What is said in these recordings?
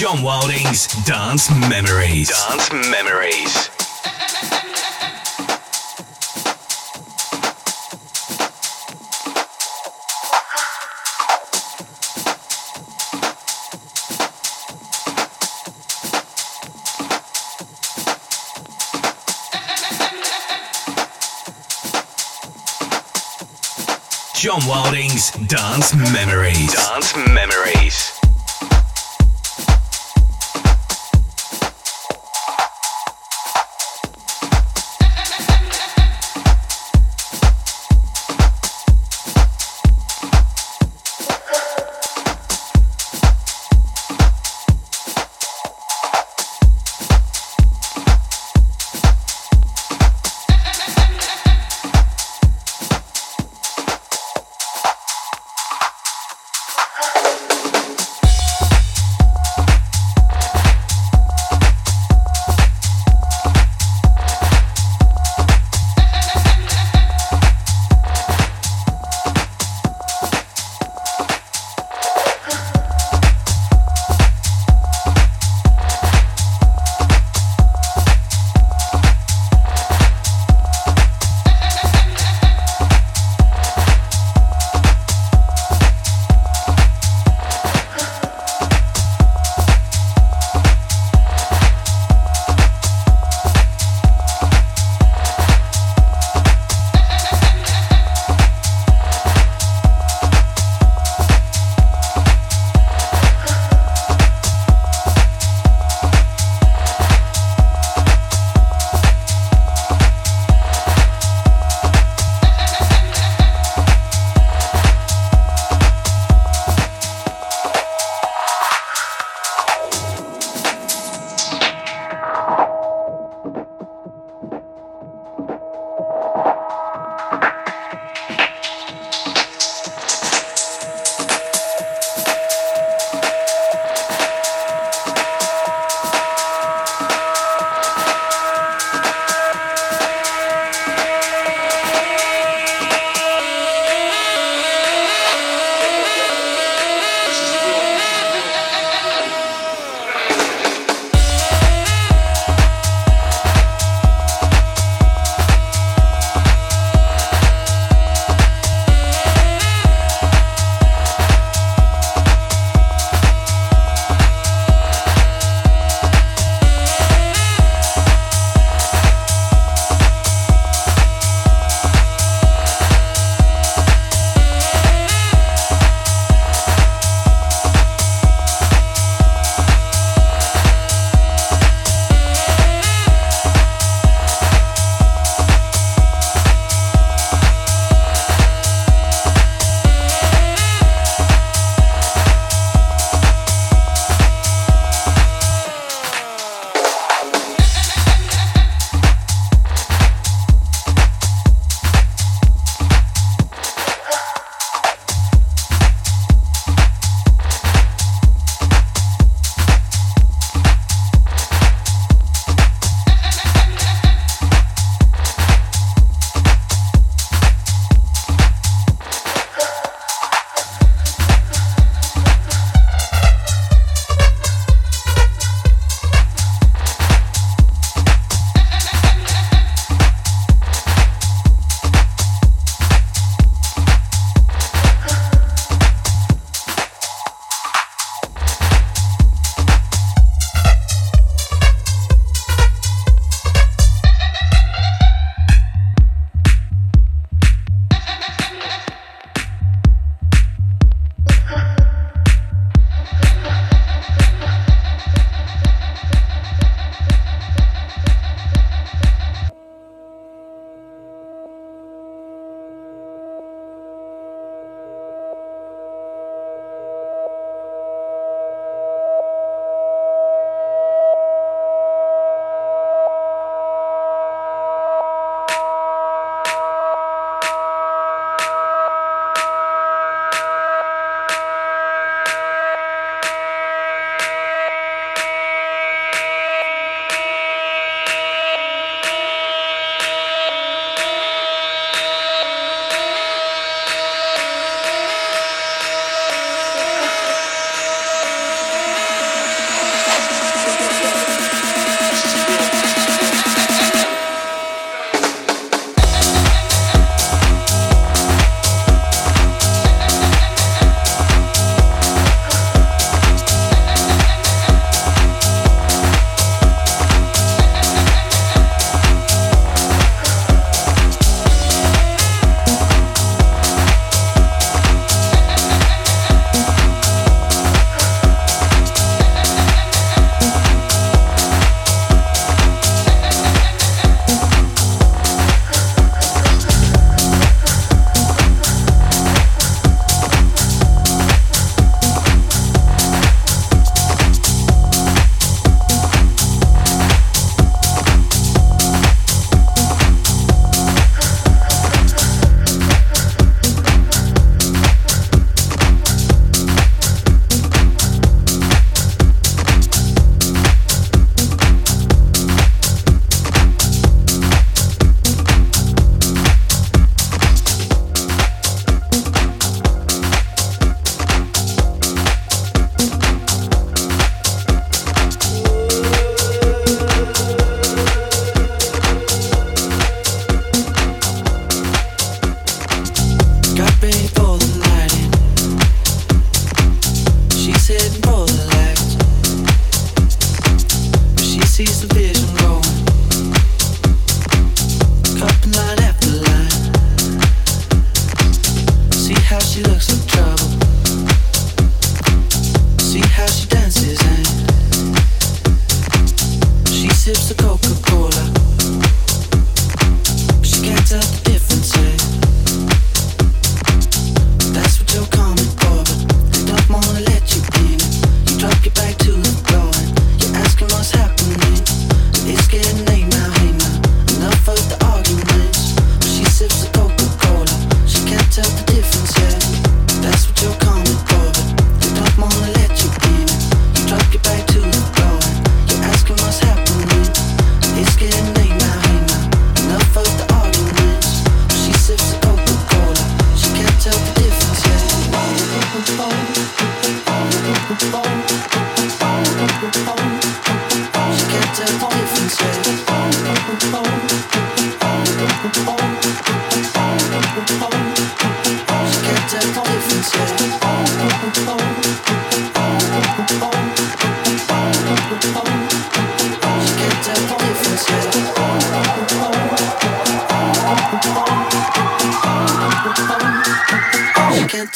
John Wilding's Dance Memories. Dance Memories. John Wilding's Dance Memories. Dance Memories.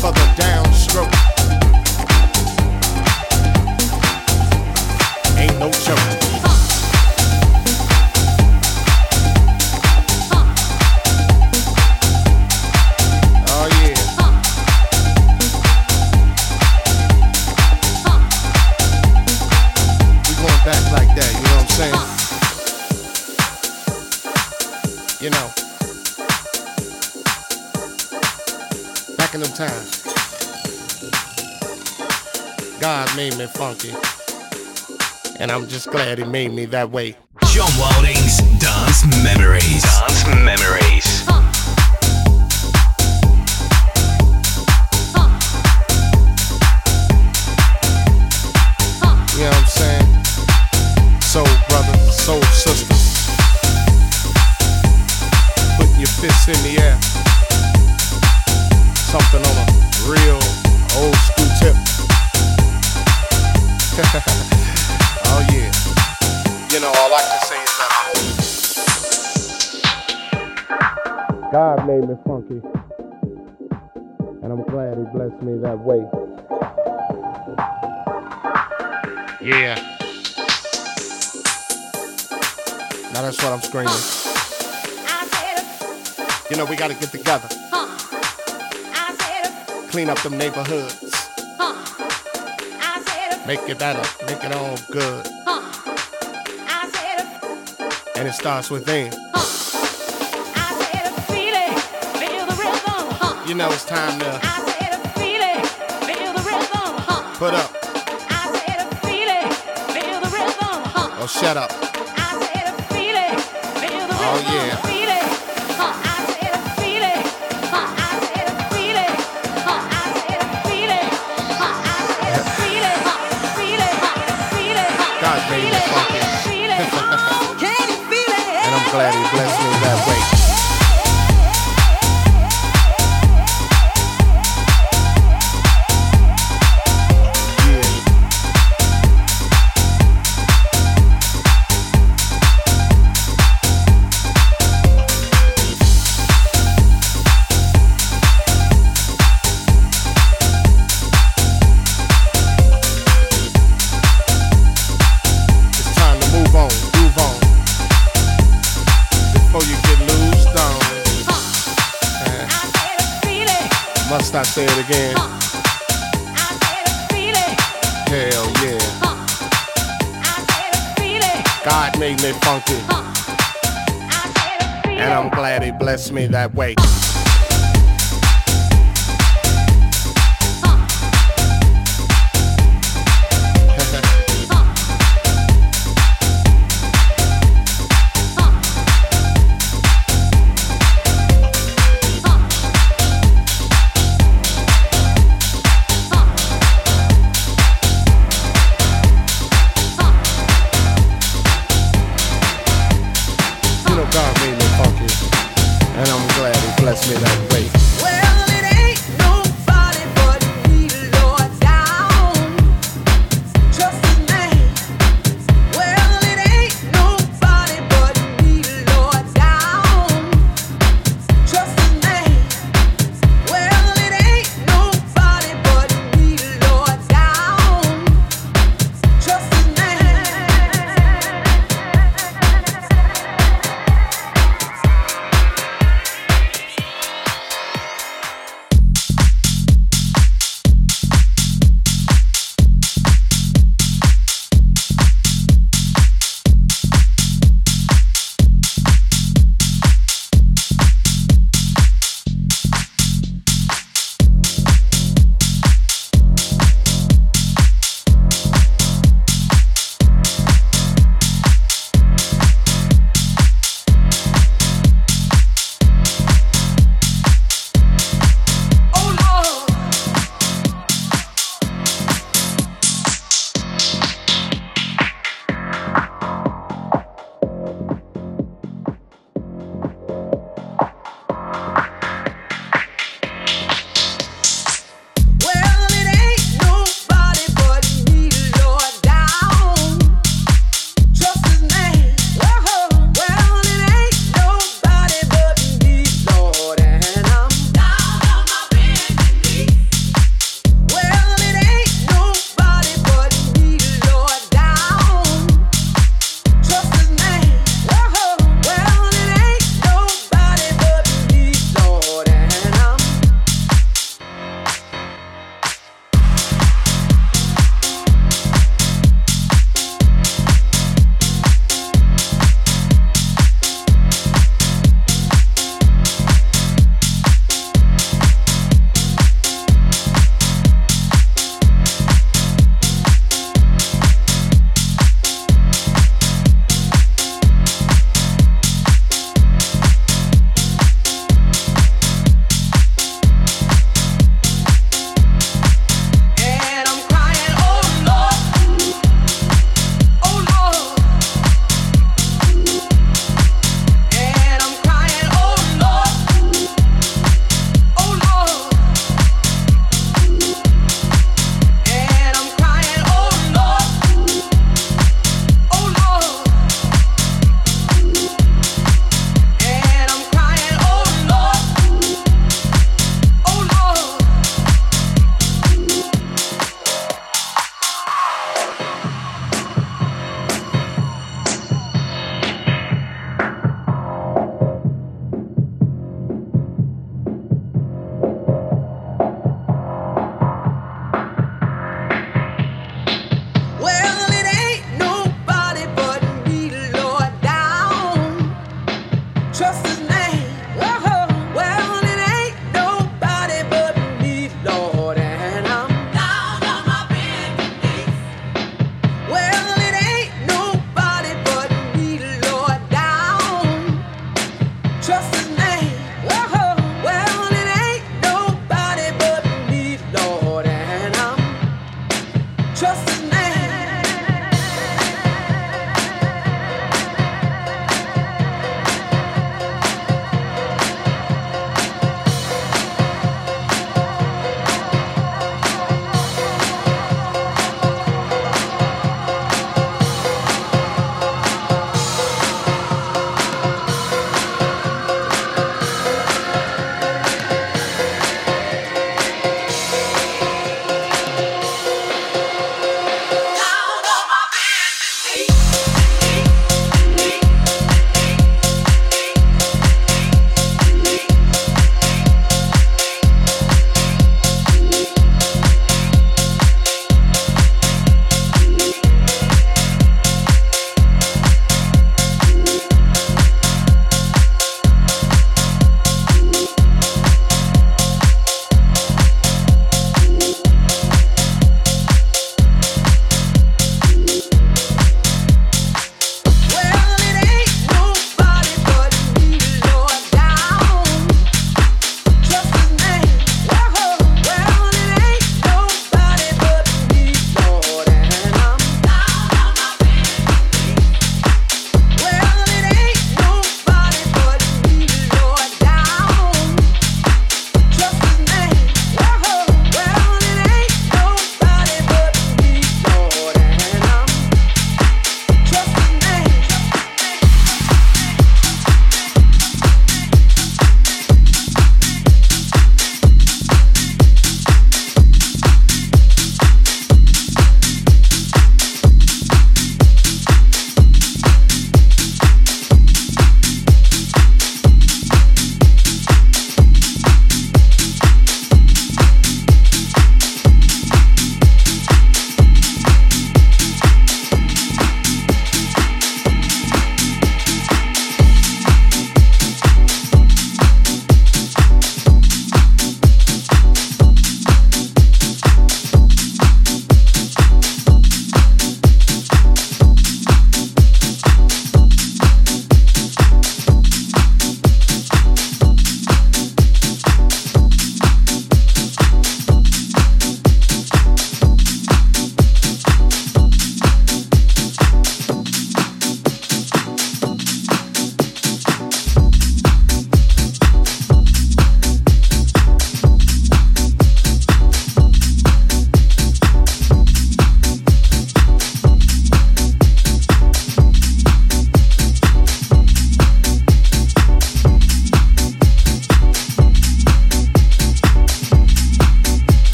for the down. Funky. And I'm just glad he made me that way. John Wilding's Dance Memories. Dance Memories. Made me funky. And I'm glad he blessed me that way. Yeah. Now that's what I'm screaming. You know, we gotta get together. Clean up them neighborhoods. Make it better. Make it all good. And it starts within. You know, it's time to put up. Or oh, shut up. Oh, yeah. God made me funky. And I'm glad he blessed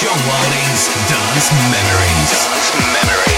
John Wilding's Dance Memories. Dance Memories.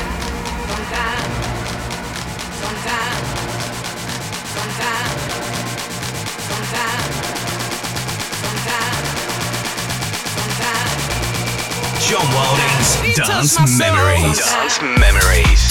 John Wilding's Dance. Memories. Dance Memories.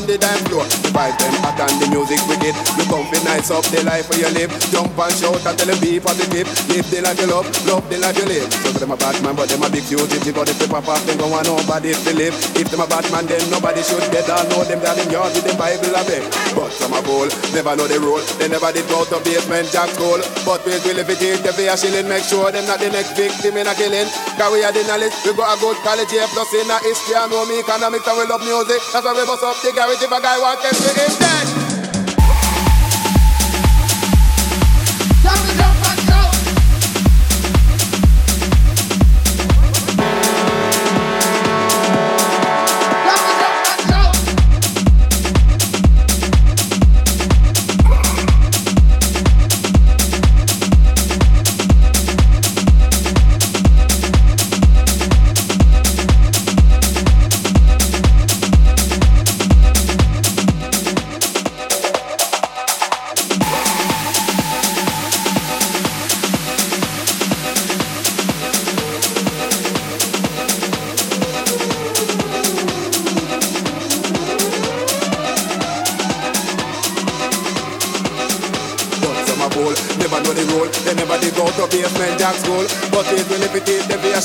On the dance floor. Vibe them hot and the music wicked. You come be nice up the life where you live. Jump and shout and tell them the life you love, love the life you live. So them a bad man, but them a big fugitive. But if they pop off, them don't want nobody to live. If them a bad man, then nobody should get all know them down in yard with them Bible a beg. But some a fool, never know the rule. They never did go to Basement Jaxx school. But we will if it is the a shilling make sure them not the next victim in a killing. Cause we are the knowledge, we got a good college here, plus in a history, and know me economics, and we love music. That's why we bust up the garage if a guy wants to be dead.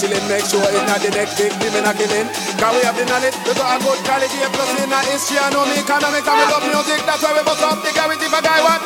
The next victim in a killing. Cause we have the knowledge, we got a good quality, plus in a history, I know me economics, and we love music, that's why we bust up the garage if a guy want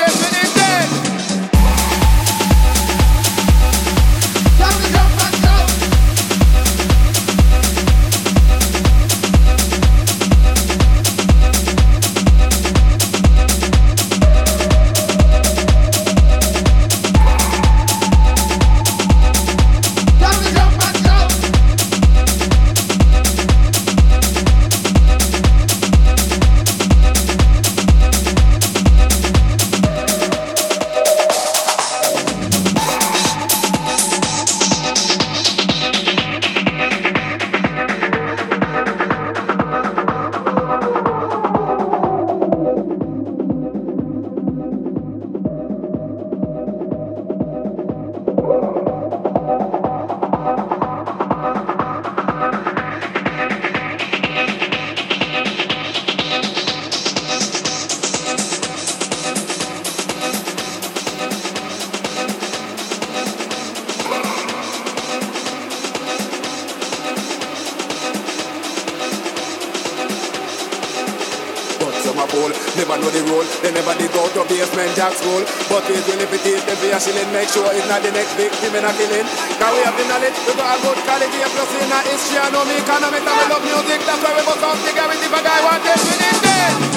a. Make sure it's not the next big victim in a killing. Cause we have the knowledge, we got a good quality, a plus in a history, I know me economics, and love music. That's why we must come together. If a guy wants it, we need.